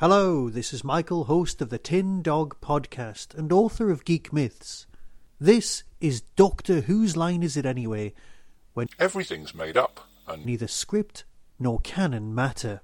Hello, this is Michael, host of the Tin Dog Podcast and author of Geek Myths. This is Doctor Whose Line Is It Anyway? When Everything's made up, and neither script nor canon matter.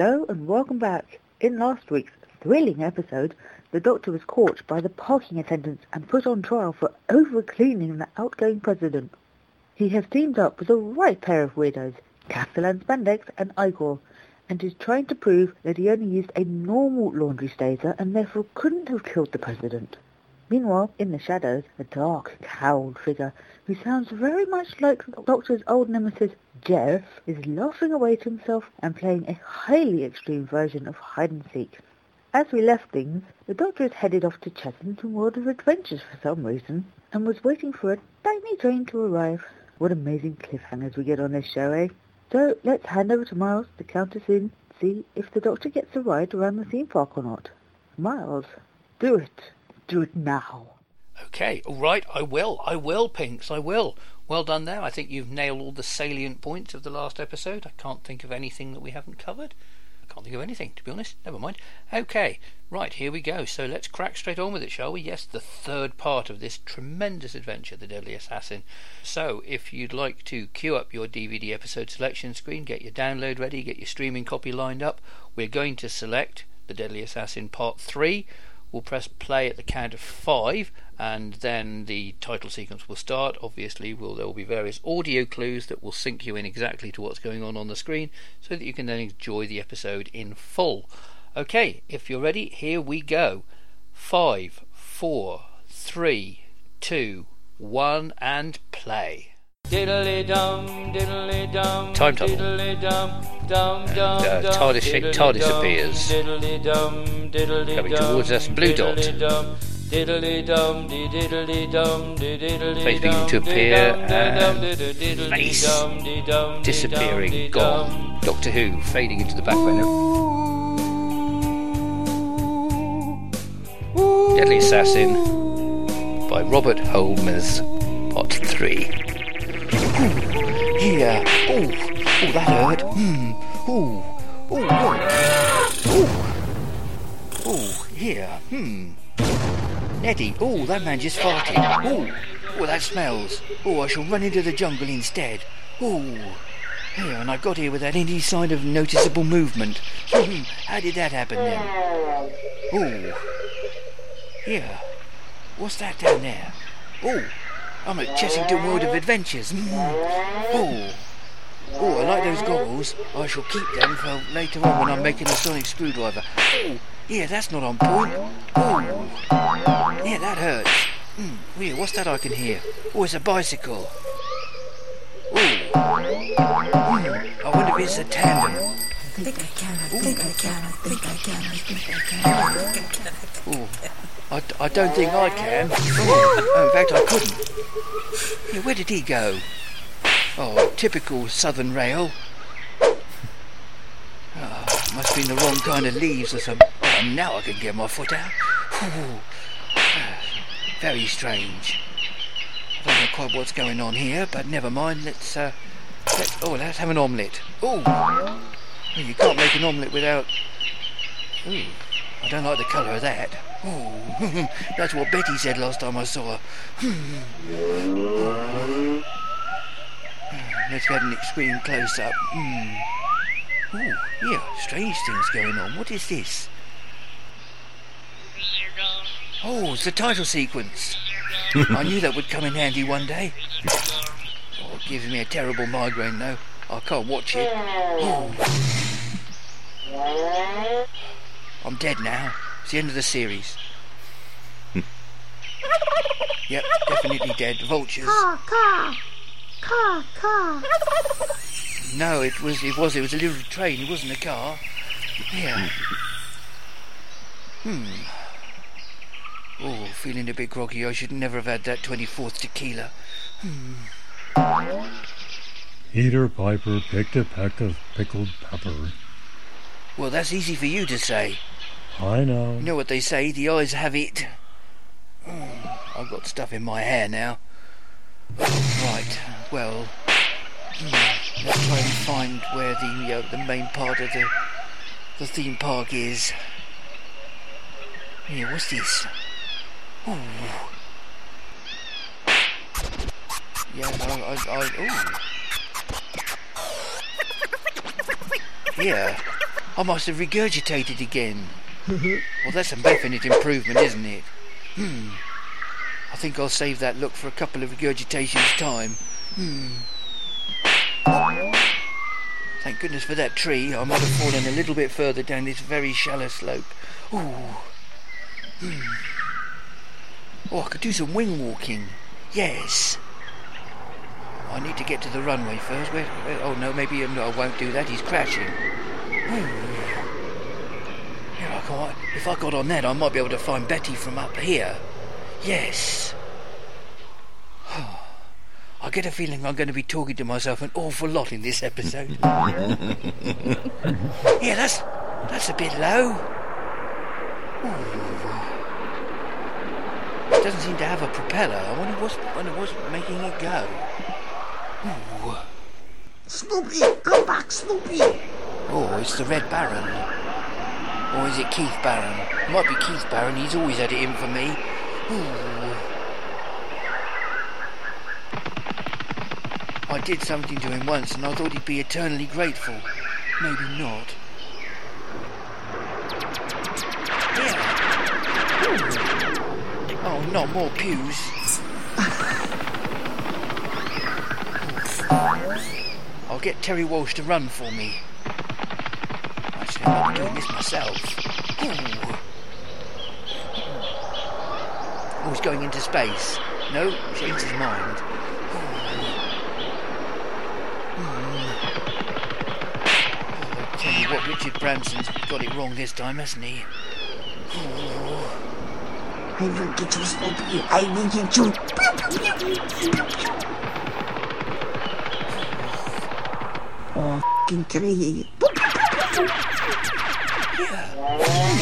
Hello and welcome back. In last week's thrilling episode, the Doctor was caught by the parking attendants and put on trial for over-cleaning the outgoing president. He has teamed up with a right pair of weirdos, Castellan Spandex and Igor, and is trying to prove that he only used a normal laundry staser and therefore couldn't have killed the president. Meanwhile, in the shadows, a dark, cowled figure who sounds very much like the Doctor's old nemesis Jeff is laughing away to himself and playing a highly extreme version of hide and seek. As we left things, the Doctor is headed off to Chessington World of Adventures for some reason and was waiting for a tiny train to arrive. What amazing cliffhangers we get on this show, eh? So let's hand over to Miles to count us in, see if the Doctor gets a ride around the theme park or not. Miles, do it. Do it now. Okay, all right, I will. I will, Pinks, I will. Well done there. I think you've nailed all the salient points of the last episode. I can't think of anything that we haven't covered. I can't think of anything, to be honest. Never mind. Okay, right, here we go. So let's crack straight on with it, shall we? Yes, the third part of this tremendous adventure, The Deadly Assassin. So, if you'd like to queue up your DVD episode selection screen, get your download ready, get your streaming copy lined up, we're going to select The Deadly Assassin Part 3 We'll press play at the count of five, and then the title sequence will start. Obviously, will there will be various audio clues that will sync you in exactly to what's going on on the screen, so that you can then enjoy the episode in full. Okay, if you're ready, here we go. Five, four, three, two, one, and play. Diddly dum, diddly dum, Time tunnel. diddly dum, dum, And, uh, TARDIS- diddly TARDIS appears. Diddly dum, diddly Coming towards us, blue dot. diddly dum, diddly dum, di- diddly dum, di- diddly Face beginning to appear, dum, di- dum, and di- di- diddly face dum, di- dum, di- Disappearing, gone. Doctor Who fading into the background. Deadly Assassin by Robert Holmes, Part 3. Here. Oh, oh, that hurt. Hmm. Oh, oh, oh. Oh, here. Hmm. Neddy. Oh, that man just farted. Oh, oh, that smells. Oh, I shall run into the jungle instead. Oh. Here, and I got here without any sign of noticeable movement. Hmm, How did that happen then? Oh. Here. What's that down there? Oh. I'm at Chessington World of Adventures. Hmm. Oh. Oh, I like those goggles. I shall keep them for later on when I'm making a sonic screwdriver. Oh, yeah, that's not on point. Oh, yeah, that hurts. Hmm, weird, what's that I can hear? Oh, it's a bicycle. Oh, hmm, I wonder if it's a tandem. I think I can, I think I can, I think I can, I think I can, I think I can. Oh, I, I I don't think I can. Oh, in fact, I couldn't. Yeah, where did he go? Oh, typical Southern Rail. Oh, must be in the wrong kind of leaves or something. Oh, now I can get my foot out. Ooh. Ah, Very strange. I don't know quite what's going on here, but never mind. Let's, uh, let's, oh, let's have an omelette. Oh, you can't make an omelette without. Ooh, I don't like the colour of that. Oh, that's what Betty said last time I saw her. Let's get an extreme close up. Hmm. Oh, yeah, strange things going on. What is this? Oh, it's the title sequence. I knew that would come in handy one day. Oh, it gives me a terrible migraine though. I can't watch it. Oh. I'm dead now. It's the end of the series. yep, definitely dead. Vultures. Caw, caw, caw, caw. No, it was it was it was a little train. It wasn't a car. Yeah. Hmm. Oh, feeling a bit groggy. I should never have had that 24th tequila. Hmm. Peter Piper picked a peck of pickled pepper. Well, that's easy for you to say. I know. You know what they say, the eyes have it. Mm, I've got stuff in my hair now. Right, well, hmm, let's try and find where the uh, the main part of the the theme park is. Here, what's this? Ooh. Yeah, I, I, I, ooh. Yeah, I must have regurgitated again. well, that's a definite improvement, isn't it? Hmm. I think I'll save that look for a couple of regurgitations' time. Hmm. Thank goodness for that tree. I might have fallen a little bit further down this very shallow slope. Ooh. Hmm. Oh, I could do some wing walking. Yes. I need to get to the runway first. Where, where, oh no, maybe I won't do that. He's crashing. Ooh. Yeah, can't- if I got on that, I might be able to find Betty from up here. Yes. I get a feeling I'm going to be talking to myself an awful lot in this episode. yeah, that's that's a bit low. Ooh. It doesn't seem to have a propeller. I wonder what's, wonder what's making it go. Ooh. Snoopy, come back, Snoopy. Oh, it's the Red Baron. Or is it Keith Barron? It might be Keith Barron. He's always had it in for me. Ooh. I did something to him once and I thought he'd be eternally grateful. Maybe not. Oh, not more pews. I'll get Terry Walsh to run for me. I'm doing this myself. Ooh. Oh, he's going into space. No, changed his mind. Oh, I tell you what, Richard Branson's got it wrong this time, hasn't he? I will get you, Snoopy. I will get you. Oh, f***ing tree.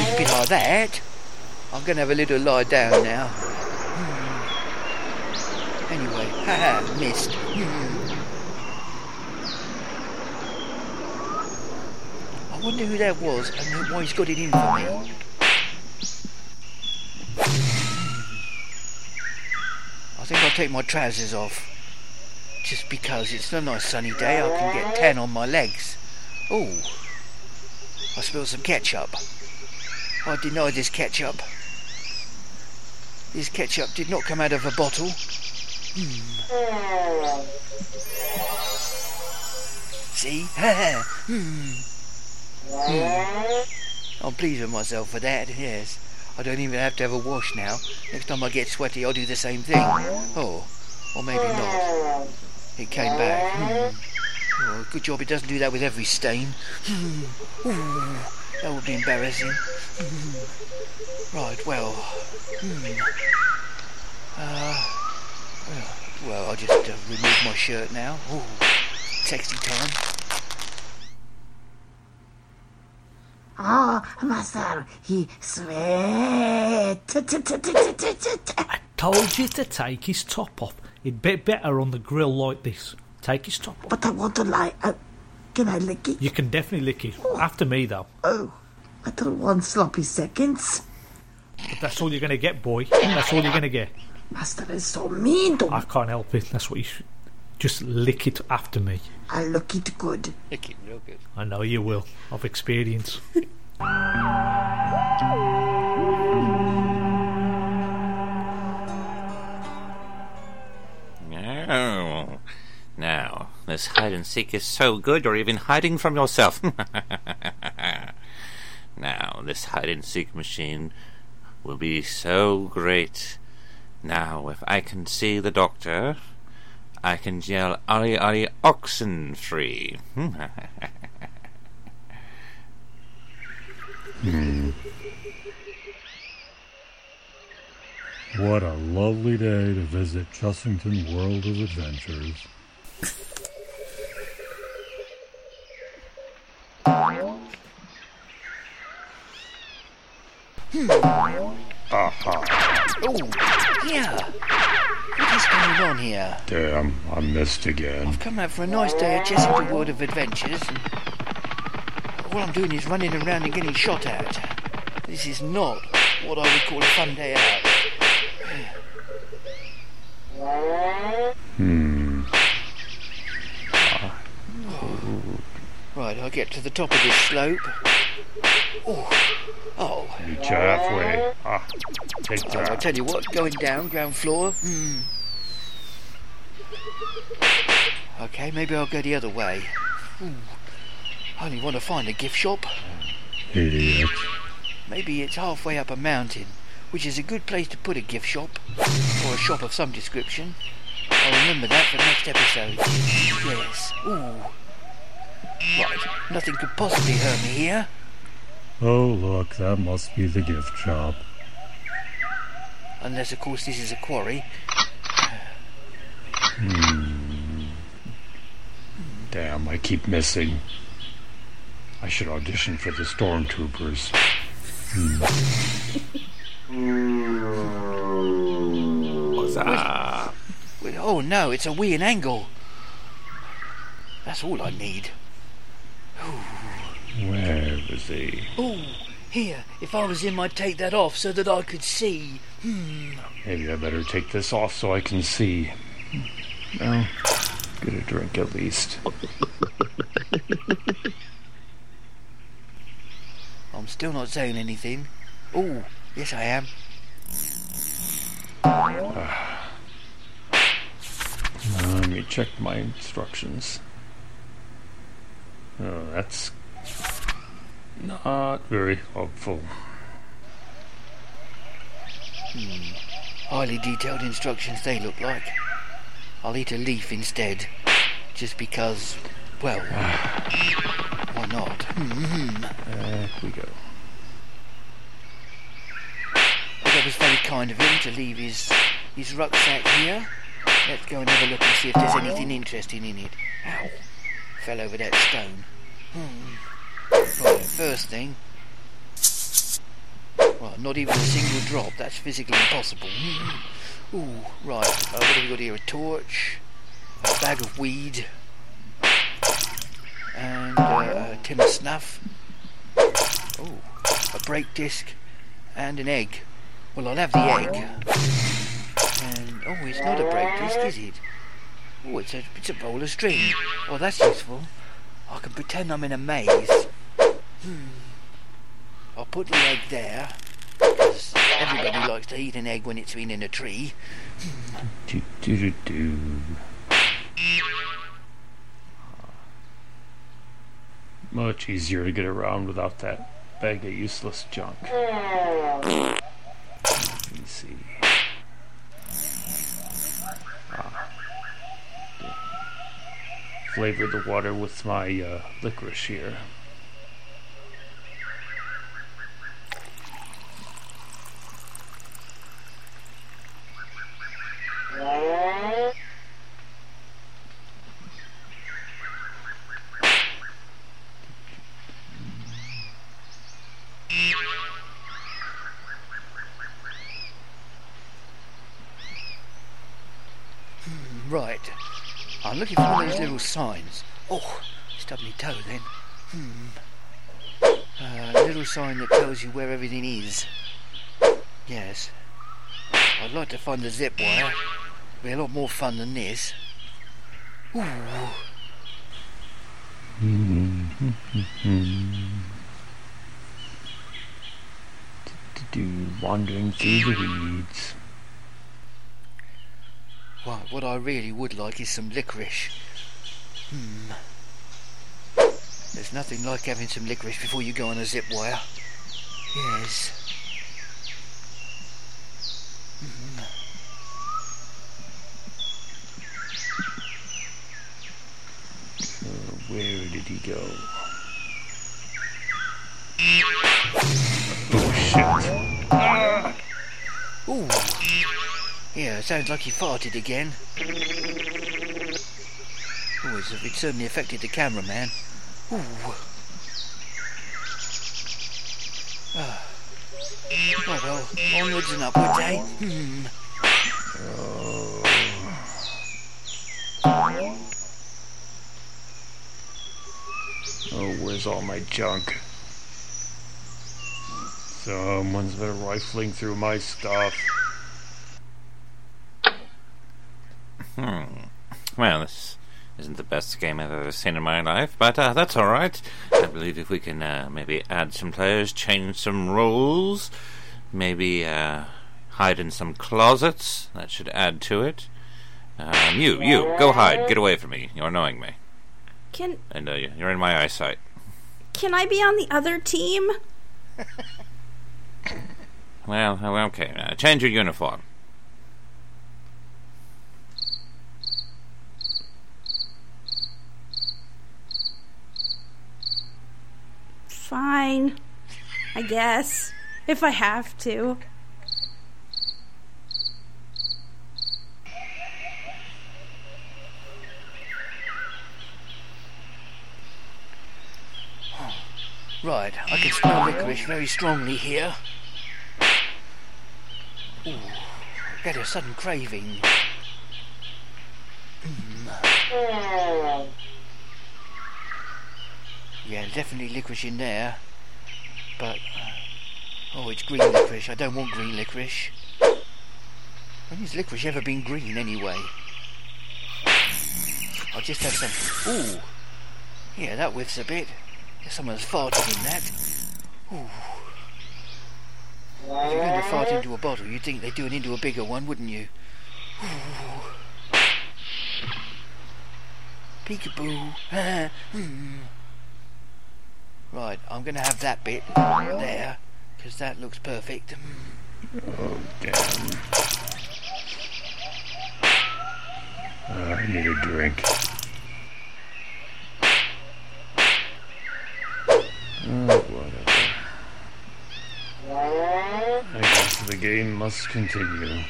A bit like that. I'm going to have a little lie down now. Hmm. Anyway, haha, missed. Hmm. I wonder who that was and why he's got it in for me. I think I'll take my trousers off. Just because it's a nice sunny day, I can get tan on my legs. Oh, I spilled some ketchup. I deny this ketchup. This ketchup did not come out of a bottle. Hmm. See? hmm. Hmm. I'm pleased with myself for that, yes. I don't even have to have a wash now. Next time I get sweaty, I'll do the same thing. Oh, or maybe not. It came back. Hmm. Oh, good job it doesn't do that with every stain. Ooh, that would be embarrassing. Right, well. Hmm. Uh, well, well, I'll just uh, remove my shirt now. Ooh, sexy time. Oh, master, he sweat. I told you to take his top off. It'd be better on the grill like this. Take his top. But I want to lie. Uh, can I lick it? You can definitely lick it. After me, though. Oh, I don't want sloppy seconds. But that's all you're going to get, boy. That's all you're going to get. Master is so mean to I can't help it. That's what you should. Just lick it after me. I look it good. Lick it real good. I know you will. Of experience. Oh. Now, this hide and seek is so good you're even hiding from yourself. now, this hide and seek machine will be so great. Now, if I can see the doctor, I can yell Ari Ari oxen free. Hmm. What a lovely day to visit Chessington World of Adventures. Hmm. Aha. Oh, yeah. What is going on here? Damn, I missed again. I've come out for a nice day at Chessington World of Adventures, and all I'm doing is running around and getting shot at. This is not what I would call a fun day out. Hmm. I'll get to the top of this slope. Oh, oh. You halfway. Ah, take Oh, I'll tell you what, going down, ground floor. Hmm. Okay, maybe I'll go the other way. Ooh. I only want to find a gift shop. Idiot. Maybe it's halfway up a mountain, which is a good place to put a gift shop, or a shop of some description. I'll remember that for next episode. Yes. Ooh. Right, nothing could possibly hurt me here. Oh, look, that must be the gift shop. Unless, of course, this is a quarry. Hmm. Damn, I keep missing. I should audition for the stormtroopers. What's up? Wait, Oh no, it's a wee and angle. That's all I need. Where is he? Oh, here. If I was him, I'd take that off so that I could see. Hmm. Maybe I better take this off so I can see. Well, get a drink at least. I'm still not saying anything. Oh, yes I am. Let me check my instructions. Oh, that's not very helpful. Highly detailed instructions they look like. I'll eat a leaf instead. Just because, well, why not? Hmm. There we go. Well, that was very kind of him to leave his his rucksack here. Let's go and have a look and see if there's anything interesting in it. Ow. Fell over that stone. Hmm. First thing. Well, not even a single drop. That's physically impossible. Ooh, right. Uh, what have we got here? A torch, a bag of weed, and uh, a tin of snuff. Oh, a brake disc, and an egg. Well, I'll have the egg. And oh, it's not a brake disc, is it? Oh, it's a it's a roll of string. Oh, that's useful. I can pretend I'm in a maze. Hmm. I'll put the egg there. everybody likes to eat an egg when it's been in a tree. Do do do do. Much easier to get around without that bag of useless junk. Let me see. Flavor the water with my uh, licorice here. Right. I'm looking for one of those little signs. Oh, stub my toe then. Hmm. A little sign that tells you where everything is. Yes. I'd like to find the zip wire. Be a lot more fun than this. Ooh. Do wandering through the weeds. Well, what I really would like is some licorice. Hmm. There's nothing like having some licorice before you go on a zip wire. Yes. Hmm. Uh, where did he go? Oh shit. Ooh. Yeah, sounds like he farted again. Oh, it certainly affected the cameraman. Ooh. Ah. Oh well, onwards and upwards, eh? Hmm. Oh, where's all my junk? Someone's been rifling through my stuff. Hmm. Well, this isn't the best game I've ever seen in my life, but uh, that's alright. I believe if we can uh, maybe add some players, change some rules, maybe uh, hide in some closets, that should add to it. Um, you, you, go hide. Get away from me. You're annoying me. Can And uh, you're in my eyesight. can I be on the other team? Well, okay. Uh, change your uniform. Fine. I guess. If I have to. Right, I can smell licorice very strongly here. Ooh, get a sudden craving. Mm. Yeah, definitely licorice in there. But, uh, oh, it's green licorice. I don't want green licorice. When has licorice ever been green anyway? I'll just have some. Ooh, yeah, that whiffs a bit. Someone's farted in that. Ooh. If you're going to fart into a bottle, you'd think they'd do it into a bigger one, wouldn't you? Ooh. Peekaboo. Hmm. Right, I'm going to have that bit there, because that looks perfect. Oh, damn. Uh, I need a drink. Oh, whatever. I guess the game must continue.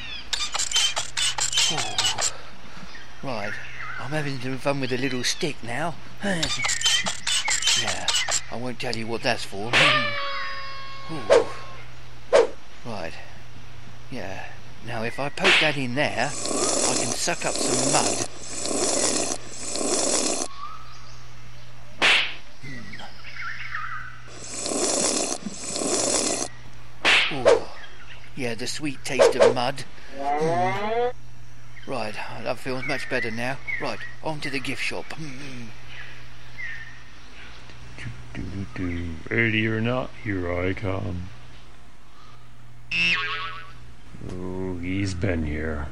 Right, I'm having some fun with a little stick now. yeah, I won't tell you what that's for. Right, yeah. Now if I poke that in there, I can suck up some mud. Hmm. Yeah, the sweet taste of mud. Mm. Right, that feels much better now. Right, on to the gift shop. Mm. Do-do-do. Ready or not, here I come. Oh, he's been here.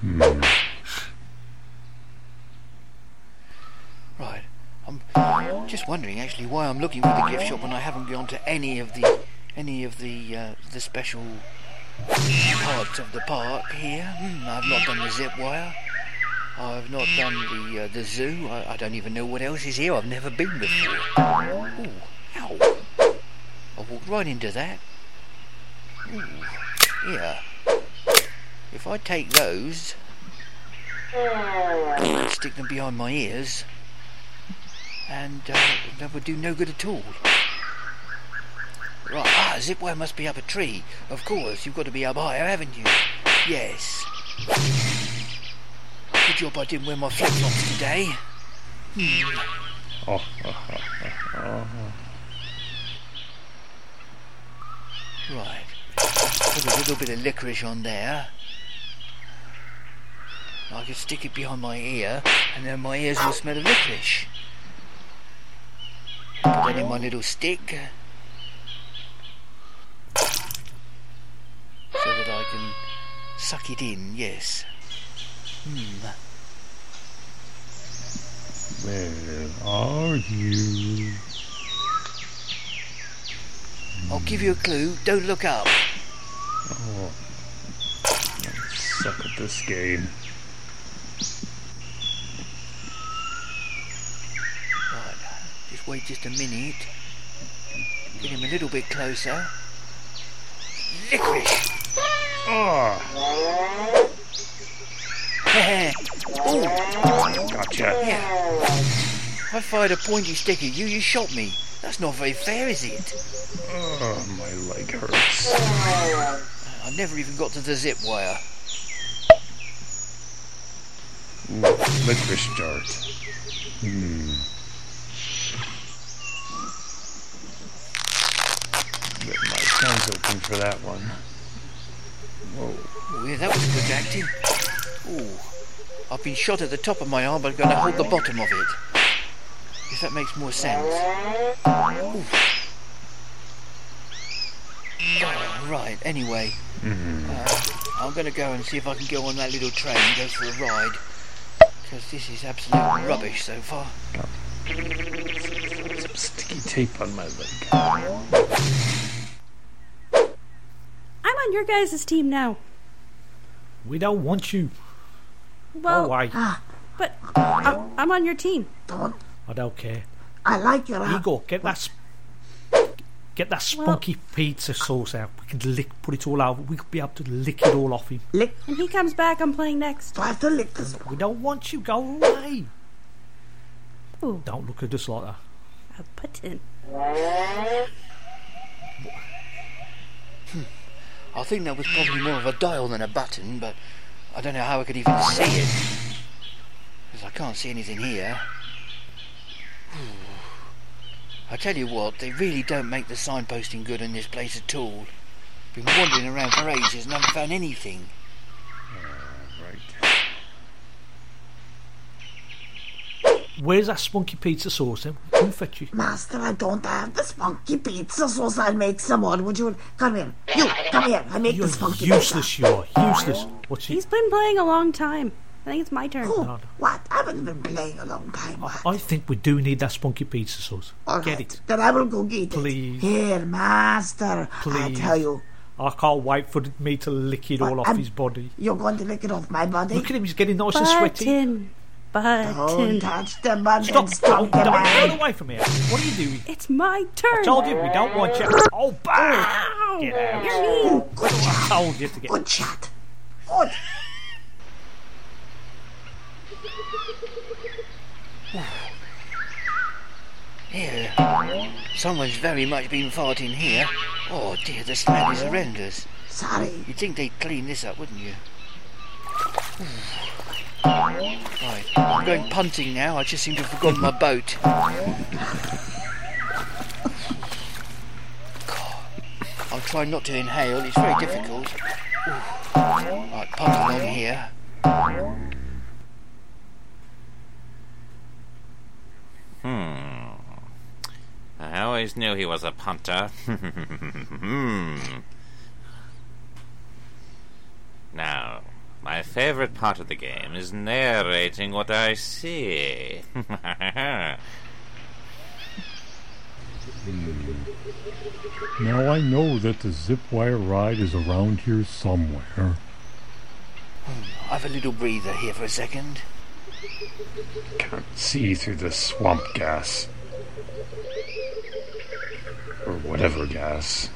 Hmm. Right, I'm just wondering actually why I'm looking for the gift shop when I haven't gone to any of the any of the uh, the special parts of the park here. Mm, I've not done the zip wire. I've not done the uh, the zoo. I, I don't even know what else is here. I've never been before. Ooh, ow! I walked right into that. Ooh, yeah. If I take those, stick them behind my ears, and uh, that would do no good at all. Right, ah, zip must be up a tree. Of course, you've got to be up higher, haven't you? Yes. Good job I didn't wear my flip-flops today. Hmm. Oh, oh, oh, oh, oh. Right. Put a little bit of licorice on there. I can stick it behind my ear, and then my ears will smell of licorice. Put that in my little stick. So that I can suck it in, yes. Hmm. Where are you? I'll give you a clue. Don't look up. Oh, I suck at this game. Right. Just wait just a minute. Get him a little bit closer. Licorice! Oh, oh, gotcha. yeah. I fired a pointy stick at you, you shot me. That's not very fair, is it? Oh, my leg hurts. I never even got to the zip wire. Ooh, licorice dart. Hmm. Get my eyes open for that one. Whoa. Oh, yeah, that was good acting. Ooh. I've been shot at the top of my arm, but I'm going to hold the bottom of it. If that makes more sense. Ooh. Right, anyway. Uh, I'm going to go and see if I can go on that little train and go for a ride. Because this is absolute rubbish so far. Some sticky tape on my leg. I'm on your guys' team now. We don't want you. Well, oh, why? Ah. but I, I'm on your team. Don't. I don't care. I like your Igor, get that. Sp- get that spunky pizza sauce out. We can lick, put it all over. We could be able to lick it all off him. lick. When he comes back, I'm playing next. Do I have to lick this? We don't want you. Go away. Ooh, Don't look at us like that. a button. I think that was probably more of a dial than a button, but I don't know how I could even see it. Because I can't see anything here. I tell you what, they really don't make the signposting good in this place at all. Been wandering around for ages and haven't found anything. Right. Where's that spunky pizza sauce then? Who fetch it? Master, I don't have the spunky pizza sauce. I'll make some more. Would you come here? You come here. I make You're the spunky useless, you are. Useless. What's he? He's been playing a long time. I think it's my turn. pizza. Oh, what? I haven't been playing a long time. What? I think we do need that spunky pizza sauce. All Get right, it. Then I will go get Please. it. Please. Here, master. Please. I Please. tell you, I can't wait for me to lick it all off I'm- his body. you're going to lick it off my body. Look at him, he's getting nice and sweaty. Button. Don't Button. touch the button, Stop, don't, spunky don't, get away from here. What are you doing? It's my turn. I told you we don't want you. Oh, oh bah! Get out. You're mean. Oh, good I shot. told you to get. Good shot. Good. Here. Someone's very much been farting here. Oh dear, the smell is horrendous. Sorry. You'd think they'd clean this up, wouldn't you? Right, I'm going punting now. I just seem to have forgotten my boat. God. I'll try not to inhale. It's very difficult. Ooh. Right, punt along here. Hmm. I always knew he was a punter. hmm. Now, my favorite part of the game is narrating what I see. Now I know that the zip wire ride is around here somewhere. I have a little breather here for a second. Can't see through the swamp gas. Or whatever gas.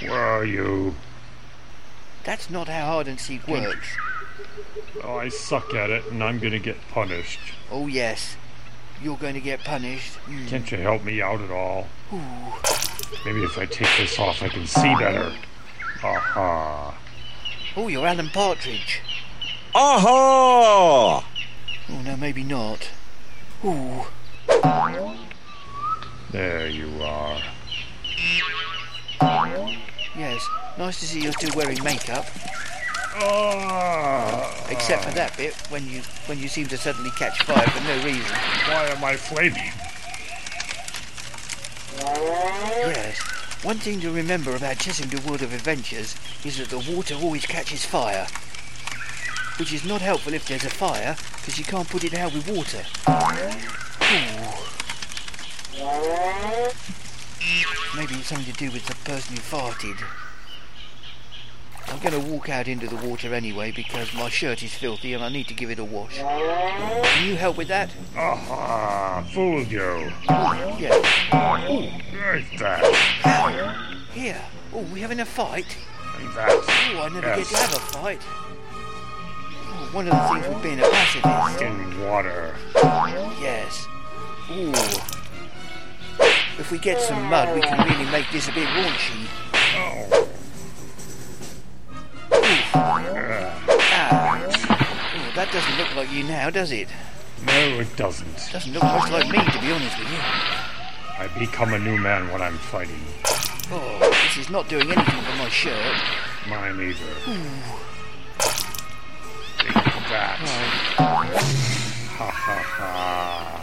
Where are you? That's not how hide and seek works. Oh, I suck at it and I'm gonna get punished. Oh yes, you're going to get punished. Hmm. Can't you help me out at all? Ooh. Maybe if I take this off I can see better. Aha. Oh, you're Alan Partridge. Aha! Oh no, maybe not. Ooh. There you are. Yes, nice to see you're still wearing makeup. Ah. Except for that bit when you when you seem to suddenly catch fire for no reason. Why am I flaming? Yes. One thing to remember about Chessington World of Adventures is that the water always catches fire. Which is not helpful if there's a fire, because you can't put it out with water. Ooh. Maybe it's something to do with the person who farted. I'm going to walk out into the water anyway because my shirt is filthy and I need to give it a wash. Can you help with that? Ah, fooled you. Yeah. Right that. Here. Oh, we having a fight? That. Oh, I never Yes. get to have a fight. Oh, one of the things with being a pacifist. In water. Yes. Ooh. If we get some mud, we can really make this a bit raunchy. Oh. Ah. Oh, that doesn't look like you now, does it? No, it doesn't. Doesn't look much like me, to be honest with you. I become a new man when I'm fighting. Oh, this is not doing anything for my shirt. Mine either. Ooh. Take that. Right. Ha ha ha.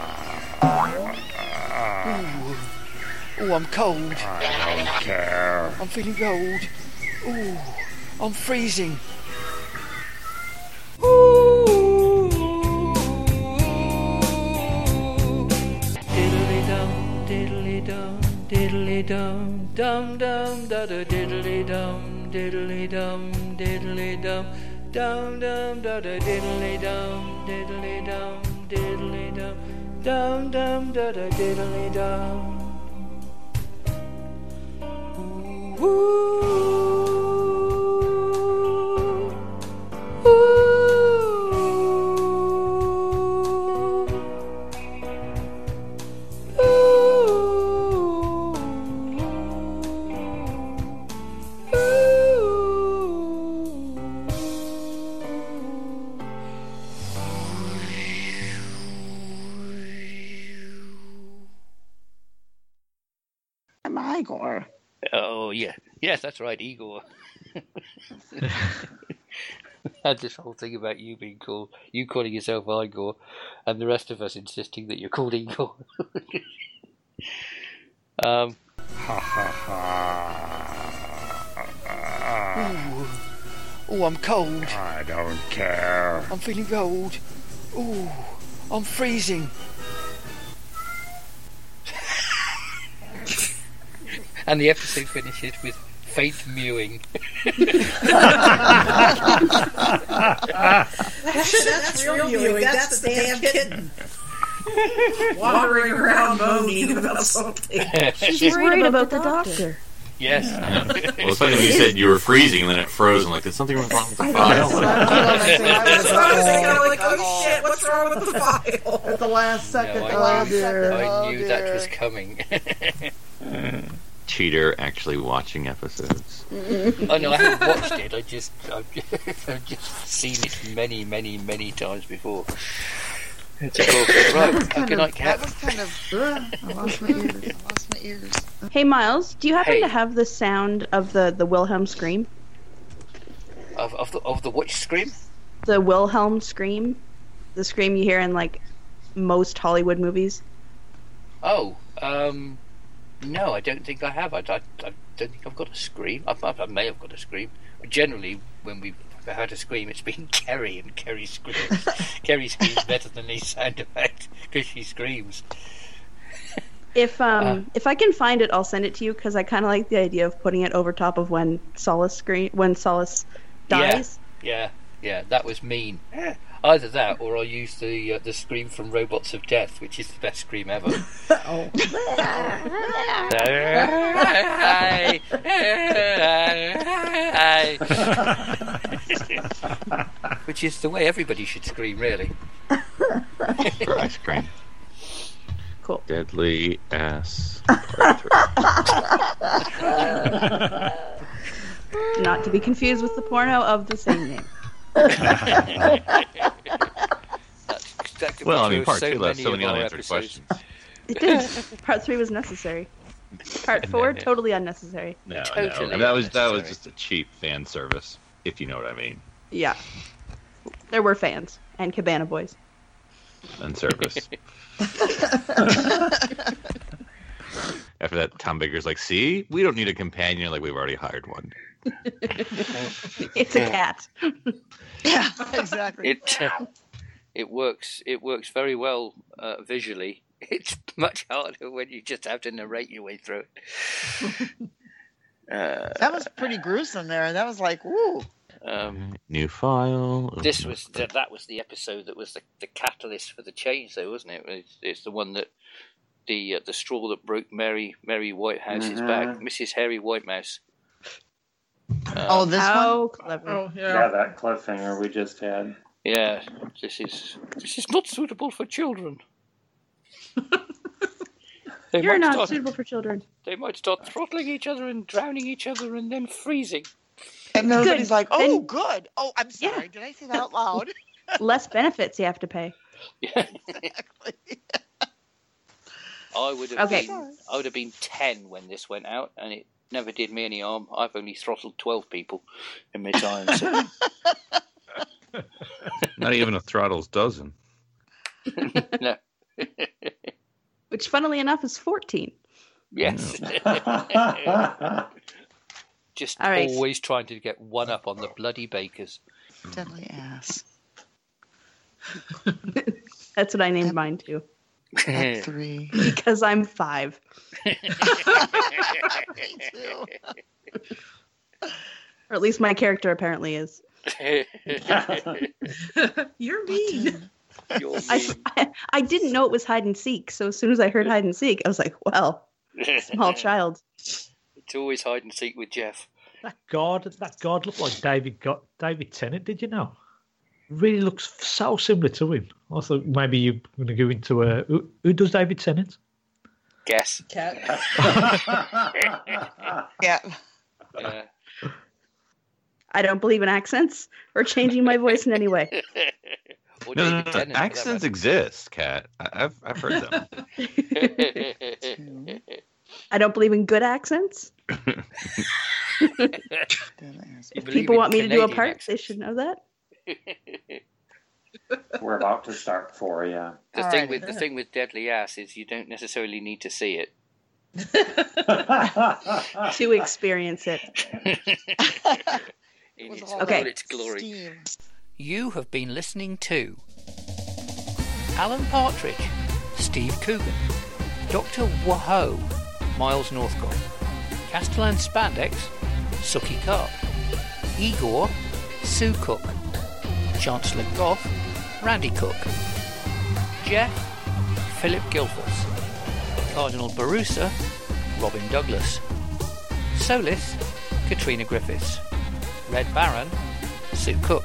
Oh, I'm cold. I don't care. I'm feeling cold. Ooh, I'm freezing. Diddly dum, diddly dum, diddly dum, dum dum da da diddly dum, diddly dum, diddly dum, dum dum da da diddly dum, diddly dum, diddly dum, dum dum da da diddly dum. I'm that's right, Igor. had this whole thing about you being called, you calling yourself Igor, and the rest of us insisting that you're called Igor. um, Ha ha ha. Oh, I'm cold. I don't care. I'm feeling cold. Oh, I'm freezing. and the episode finishes with faint mewing. That's, that's real viewing. That's the damn kitten. Wandering around moaning about something. She's worried about the doctor. Yes. Well, it's funny when you said you were freezing and then it froze. I'm like, there's something wrong with the file. That's what I was thinking. I'm like, oh shit, what's wrong with the file? At the last second. No, oh, I oh knew, dear. I oh knew dear. that oh, was coming. Cheater actually watching episodes. oh no, I haven't watched it. I just, I've, I've just seen it many, many, many times before. It's a cool. That was Right, kind good of, night, that was kind of. Ugh, I lost my ears. I lost my ears. Hey Miles, do you happen Hey. to have the sound of the the Wilhelm scream? Of, of the of the watch scream. The Wilhelm scream, the scream you hear in like most Hollywood movies. Oh, um, no, I don't think I have. I, I, I don't think I've got a scream. I, I, I may have got a scream. Generally, when we've had a scream, it's been Kerry, and Kerry screams. Kerry screams better than any sound effect because she screams. If um Uh. if I can find it, I'll send it to you because I kind of like the idea of putting it over top of when Solace scream when Solace dies. Yeah, Yeah, yeah, that was mean. Either that, or I'll use the uh, the scream from Robots of Death, which is the best scream ever. Oh. which is the way everybody should scream, really. For ice cream. Cool. Deadly ass. Not to be confused with the porno of the same name. That could Well, I mean, true of part two left so of many unanswered episodes. questions. It did. Part three was necessary. Part four totally unnecessary. No, Totally no. And that was that was just a cheap fan service, if you know what I mean. Yeah. There were fans and Cabana Boys. And service. After that, Tom Baker's like, "See, we don't need a companion. Like we've already hired one." It's a cat. Yeah, exactly. It uh, it works. It works very well uh, visually. It's much harder when you just have to narrate your way through it. Uh, That was pretty gruesome there. That was like, woo. um, New file. This was that, that was the episode that was the, the catalyst for the change, though, wasn't it? It's, it's the one that the uh, the straw that broke Mary Mary Whitehouse's Mhm. back, Mrs. Harry Whitemouse. Uh, oh, this How one? clever. Oh, Yeah, that cliffhanger we just had. Yeah, this is this is not suitable for children. They You're not start- suitable for children. They might start throttling each other and drowning each other and then freezing. And everybody's Good. like, oh, Then- good. Oh, I'm sorry. Did I say that out loud? Less benefits you have to pay. Yeah. exactly. I would have Okay. been I would have been ten when this went out, and it never did me any harm. I've only throttled twelve people in my time. So. Not even a throttle's dozen. no. Which, funnily enough, is 14. Yes. Just All right. always trying to get one up on the bloody bakers. Deadly ass. That's what I named mine too. At three. Because I'm five. Me too. Or at least my character apparently is. You're mean. You're I, I, didn't know it was hide and seek, so as soon as I heard hide and seek, I was like, well, small child. It's always hide and seek with Jeff. That guard, that guard looked like David got David Tennant. Did you know? Really looks so similar to him. I thought maybe you're going to go into a who, who does David Tennant? Guess. Cat. Yeah. Uh, I don't believe in accents or changing my voice in any way. or No, no, David no, Tennant, for that accents exist, Cat. I- I've I've heard them. I don't believe in good accents. If people want me to do a part, accents. they should know that. We're about to start four, yeah. The All thing right. with the thing with Deadly Ass is you don't necessarily need to see it. To experience it. in was its, all all Okay. its glory. Steam. You have been listening to Alan Partridge, Steve Coogan, Dr. Waho, Miles Northcott, Castellan Spandex, Suki Karp, Igor, Sue Cook, Chancellor Goth, Randy Cook, Jeff, Philip Gilfus, Cardinal Borusa, Robin Douglas, Solis, Katrina Griffiths, Red Baron, Sue Cook.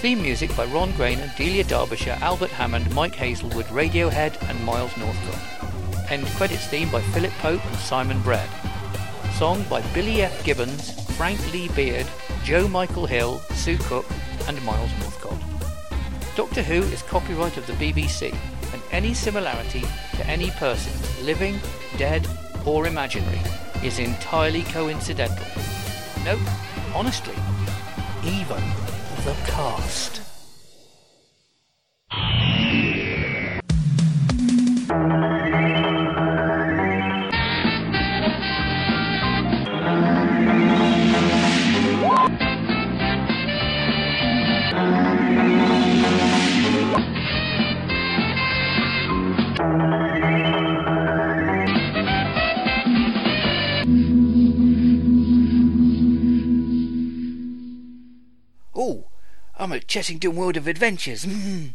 Theme music by Ron Grainer, Delia Derbyshire, Albert Hammond, Mike Hazlewood, Radiohead, and Miles Northcott. End credits theme by Philip Pope and Simon Brad. Song by Billy F. Gibbons, Frank Lee Beard, Joe Michael Hill, Sue Cook, and Miles Northcott. Doctor Who is copyright of the BBC, and any similarity to any person, living, dead, or imaginary, is entirely coincidental. No, honestly, even the cast. Chessington World of Adventures. Mm.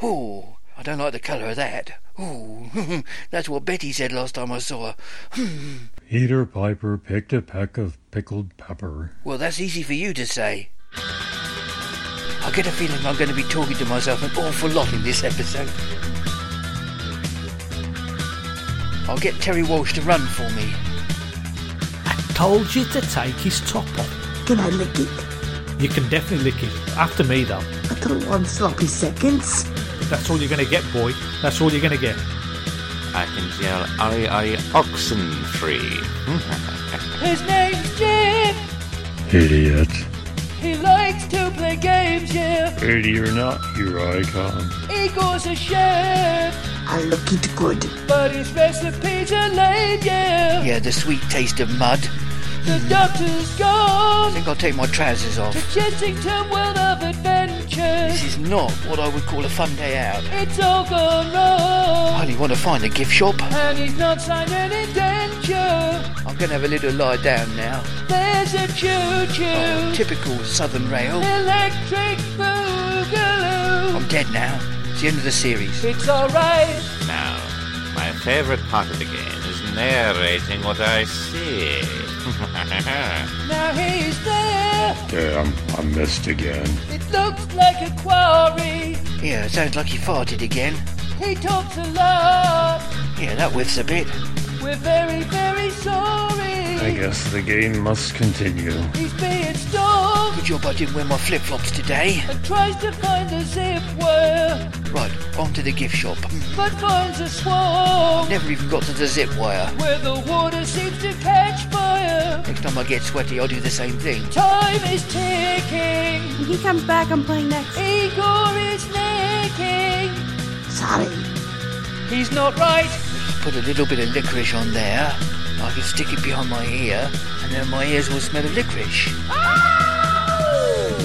Oh, I don't like the colour of that. Oh, that's what Betty said last time I saw her. Hmm. Peter Piper picked a peck of pickled pepper. Well, that's easy for you to say. I get a feeling I'm going to be talking to myself an awful lot in this episode. I'll get Terry Walsh to run for me. I told you to take his top off. Can I lick it? You can definitely lick it. After me, though. I don't want sloppy seconds. That's all you're going to get, boy. That's all you're going to get. I can yell I, I, oxen free. His name's Jim. Idiot. He likes to play games, yeah. Ready or not, here I come. Igor's a chef, I look it good. but his recipes are lame, yeah. Yeah, the sweet taste of mud. The doctor's I gone I think I'll take my trousers off. to Chessington World of Adventures. This is not what I would call a fun day out. It's all gone I wrong, only want to find a gift shop. and he's not signed an indenture. I'm I'm going to have a little lie down now. There's a choo-choo. Oh, typical Southern Rail. Electric boogaloo. I'm dead now. It's the end of the series. It's alright. Now, my favorite part of the game is narrating what I see. Now he's there. Damn, I missed again. It looks like a quarry. Yeah, it sounds like he farted again. He talks a lot. Yeah, that whiffs a bit. We're very, very sorry. I guess the game must continue. He's being stalked Good job I didn't wear my flip flops today. and tries to find the zip wire, Right, on to the gift shop. Hmm. but finds a swamp Never even got to the zip wire. where the water seems to catch fire. Next time I get sweaty, I'll do the same thing. Time is ticking. When he comes back, I'm playing next. Igor is licking. Sorry. He's not right. Just put a little bit of licorice on there. I can stick it behind my ear, and then my ears will smell of licorice. Ah!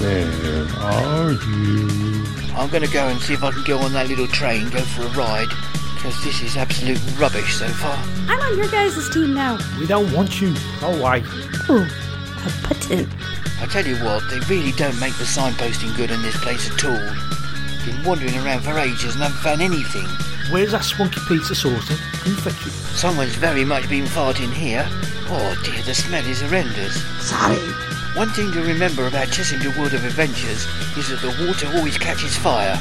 Where are you? I'm going to go and see if I can go on that little train, go for a ride, because this is absolute rubbish so far. I'm on your guys' team now. We don't want you. Go away. Ooh, a button. I tell you what, they really don't make the signposting good in this place at all. Been wandering around for ages and haven't found anything. Where's that swanky pizza sauce? then? Who fetch it? Someone's very much been farting here. Oh dear, the smell is horrendous. Sorry. One thing to remember about Chessington World of Adventures is that the water always catches fire,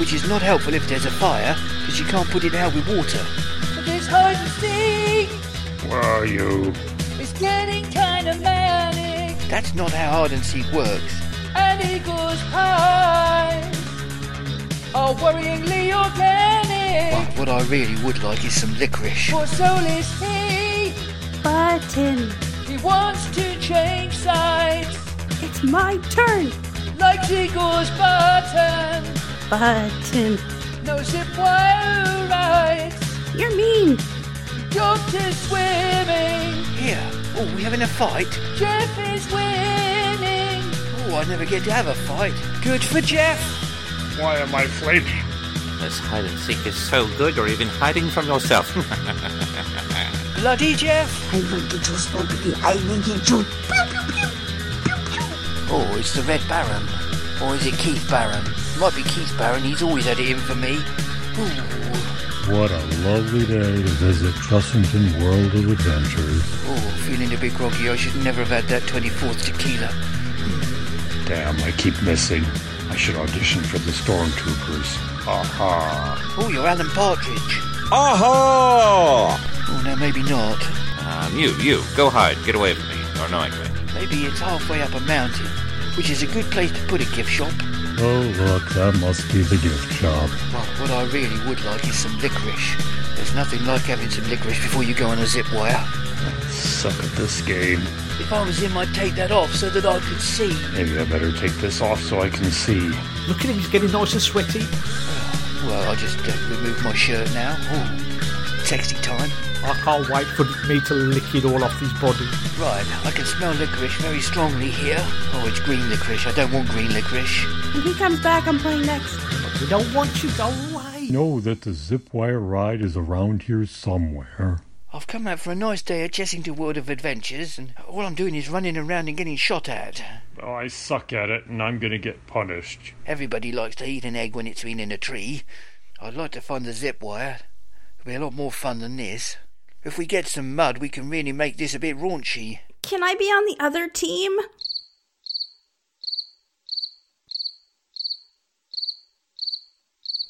which is not helpful if there's a fire, because you can't put it out with water. But this hide and seek Where are you? It's getting kind of manic. That's not how hide and seek works. And Igor's pies are worryingly organic. But what I really would like is some licorice. For so is he. Button. He wants to change sides. It's my turn. Like Igor's button. Button. No zip wire rides. You're mean. Doctor's swimming. Here. Oh, we having a fight? Jeff is winning. Oh, I never get to have a fight. Good for Jeff. Why am I flaming? this hide and seek is so good you're even hiding from yourself. Bloody Jeff. I will get you spaghetti. I will get you. Oh, it's the Red Baron. Or is it Keith Barron? It Might be Keith Barron, he's always had it in for me. Ooh. What a lovely day to visit Chessington World of Adventures. Oh, feeling a bit groggy. I should never have had that 24th tequila. Damn, I keep missing. I should audition for the Stormtroopers. Aha. Oh, you're Alan Partridge. Aha! Oh, no, maybe not. Um, you, you, go hide. Get away from me. You're annoying me. Maybe it's halfway up a mountain, which is a good place to put a gift shop. Oh, look, that must be the gift shop. Well, what I really would like is some licorice. There's nothing like having some licorice before you go on a zip wire. Suck at this game. If I was him, I'd take that off so that I could see. Maybe I better take this off so I can see. Look at him, he's getting nice and sweaty. Well, I'll just uh, remove my shirt now. Oh, sexy time. I can't wait for me to lick it all off his body. Right, I can smell licorice very strongly here. Oh, it's green licorice. I don't want green licorice. When he comes back, I'm playing next. But we don't want you, go away. Know that the zip wire ride is around here somewhere. I've come out for a nice day at Chessington World of Adventures, and all I'm doing is running around and getting shot at. Oh, I suck at it, and I'm gonna get punished. Everybody likes to eat an egg when it's been in a tree. I'd like to find the zip wire. It'll be a lot more fun than this. If we get some mud, we can really make this a bit raunchy. Can I be on the other team?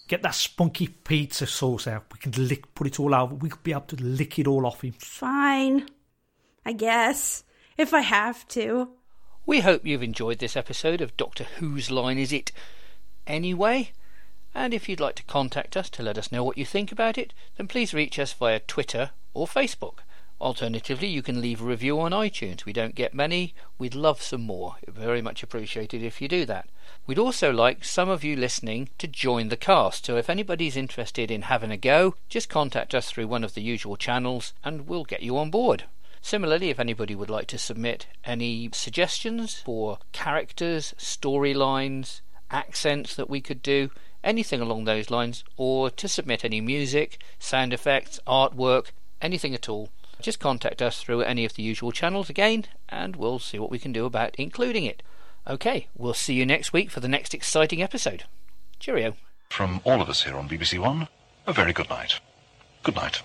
Get that spunky pizza sauce out. We can lick, put it all over. We could be able to lick it all off him. Fine. I guess. If I have to. We hope you've enjoyed this episode of Doctor Who's Line Is It Anyway? And if you'd like to contact us to let us know what you think about it, then please reach us via Twitter or Facebook. Alternatively, you can leave a review on iTunes. We don't get many. We'd love some more. Very much appreciated if you do that. We'd also like some of you listening to join the cast. So if anybody's interested in having a go, just contact us through one of the usual channels and we'll get you on board. Similarly, if anybody would like to submit any suggestions for characters, storylines, accents that we could do, anything along those lines, or to submit any music, sound effects, artwork, anything at all, just contact us through any of the usual channels again, and we'll see what we can do about including it. Okay, we'll see you next week for the next exciting episode. Cheerio. From all of us here on BBC One, a very good night. Good night.